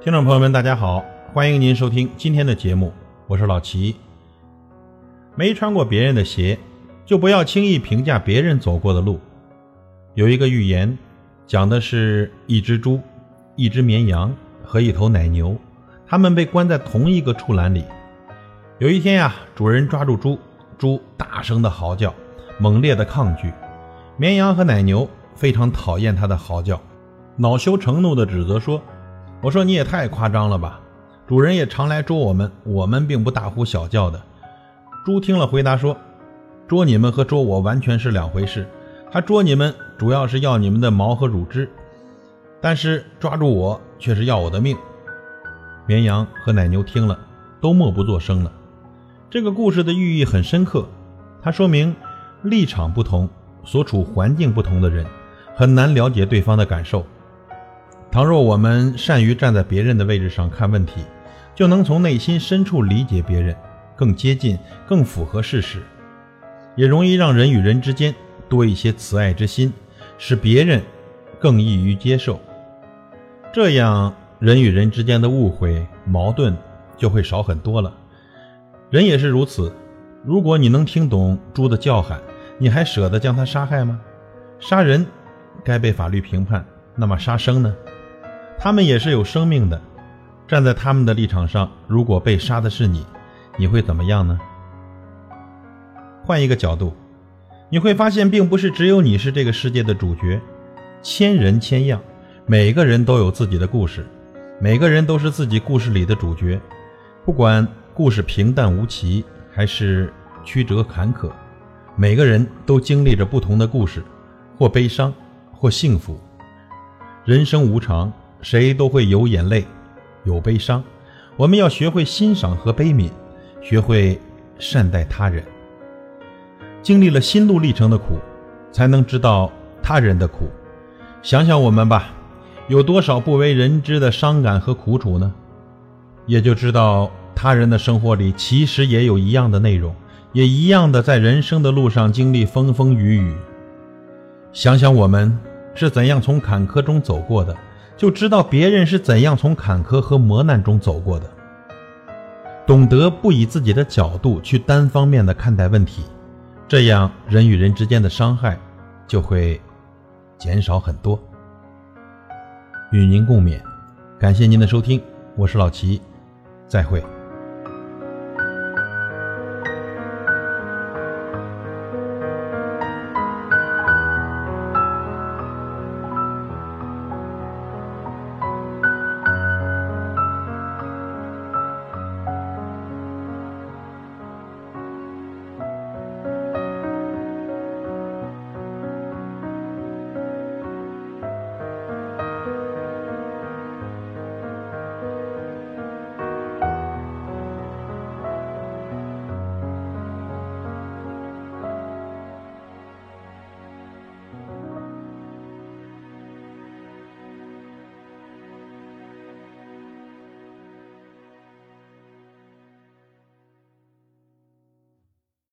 听众朋友们，大家好，欢迎您收听今天的节目，我是老齐。没穿过别人的鞋，就不要轻易评价别人走过的路。有一个寓言，讲的是一只猪、一只绵羊和一头奶牛，它们被关在同一个畜栏里。有一天呀，主人抓住猪，猪大声的嚎叫，猛烈的抗拒；绵羊和奶牛非常讨厌它的嚎叫，恼羞成怒的指责说。我说你也太夸张了吧！主人也常来捉我们，我们并不大呼小叫的。猪听了回答说：“捉你们和捉我完全是两回事。他捉你们主要是要你们的毛和乳汁，但是抓住我却是要我的命。”绵羊和奶牛听了都默不作声了。这个故事的寓意很深刻，它说明立场不同、所处环境不同的人很难了解对方的感受。倘若我们善于站在别人的位置上看问题，就能从内心深处理解别人，更接近、更符合事实，也容易让人与人之间多一些慈爱之心，使别人更易于接受。这样，人与人之间的误会、矛盾就会少很多了。人也是如此。如果你能听懂猪的叫喊，你还舍得将它杀害吗？杀人该被法律评判，那么杀生呢？他们也是有生命的，站在他们的立场上，如果被杀的是你，你会怎么样呢？换一个角度，你会发现，并不是只有你是这个世界的主角，千人千样，每个人都有自己的故事，每个人都是自己故事里的主角。不管故事平淡无奇还是曲折坎坷，每个人都经历着不同的故事，或悲伤，或幸福。人生无常。谁都会有眼泪，有悲伤。我们要学会欣赏和悲悯，学会善待他人。经历了心路历程的苦，才能知道他人的苦。想想我们吧，有多少不为人知的伤感和苦楚呢？也就知道他人的生活里其实也有一样的内容，也一样的在人生的路上经历风风雨雨。想想我们是怎样从坎坷中走过的。就知道别人是怎样从坎坷和磨难中走过的，懂得不以自己的角度去单方面的看待问题，这样人与人之间的伤害就会减少很多。与您共勉，感谢您的收听，我是老齐，再会。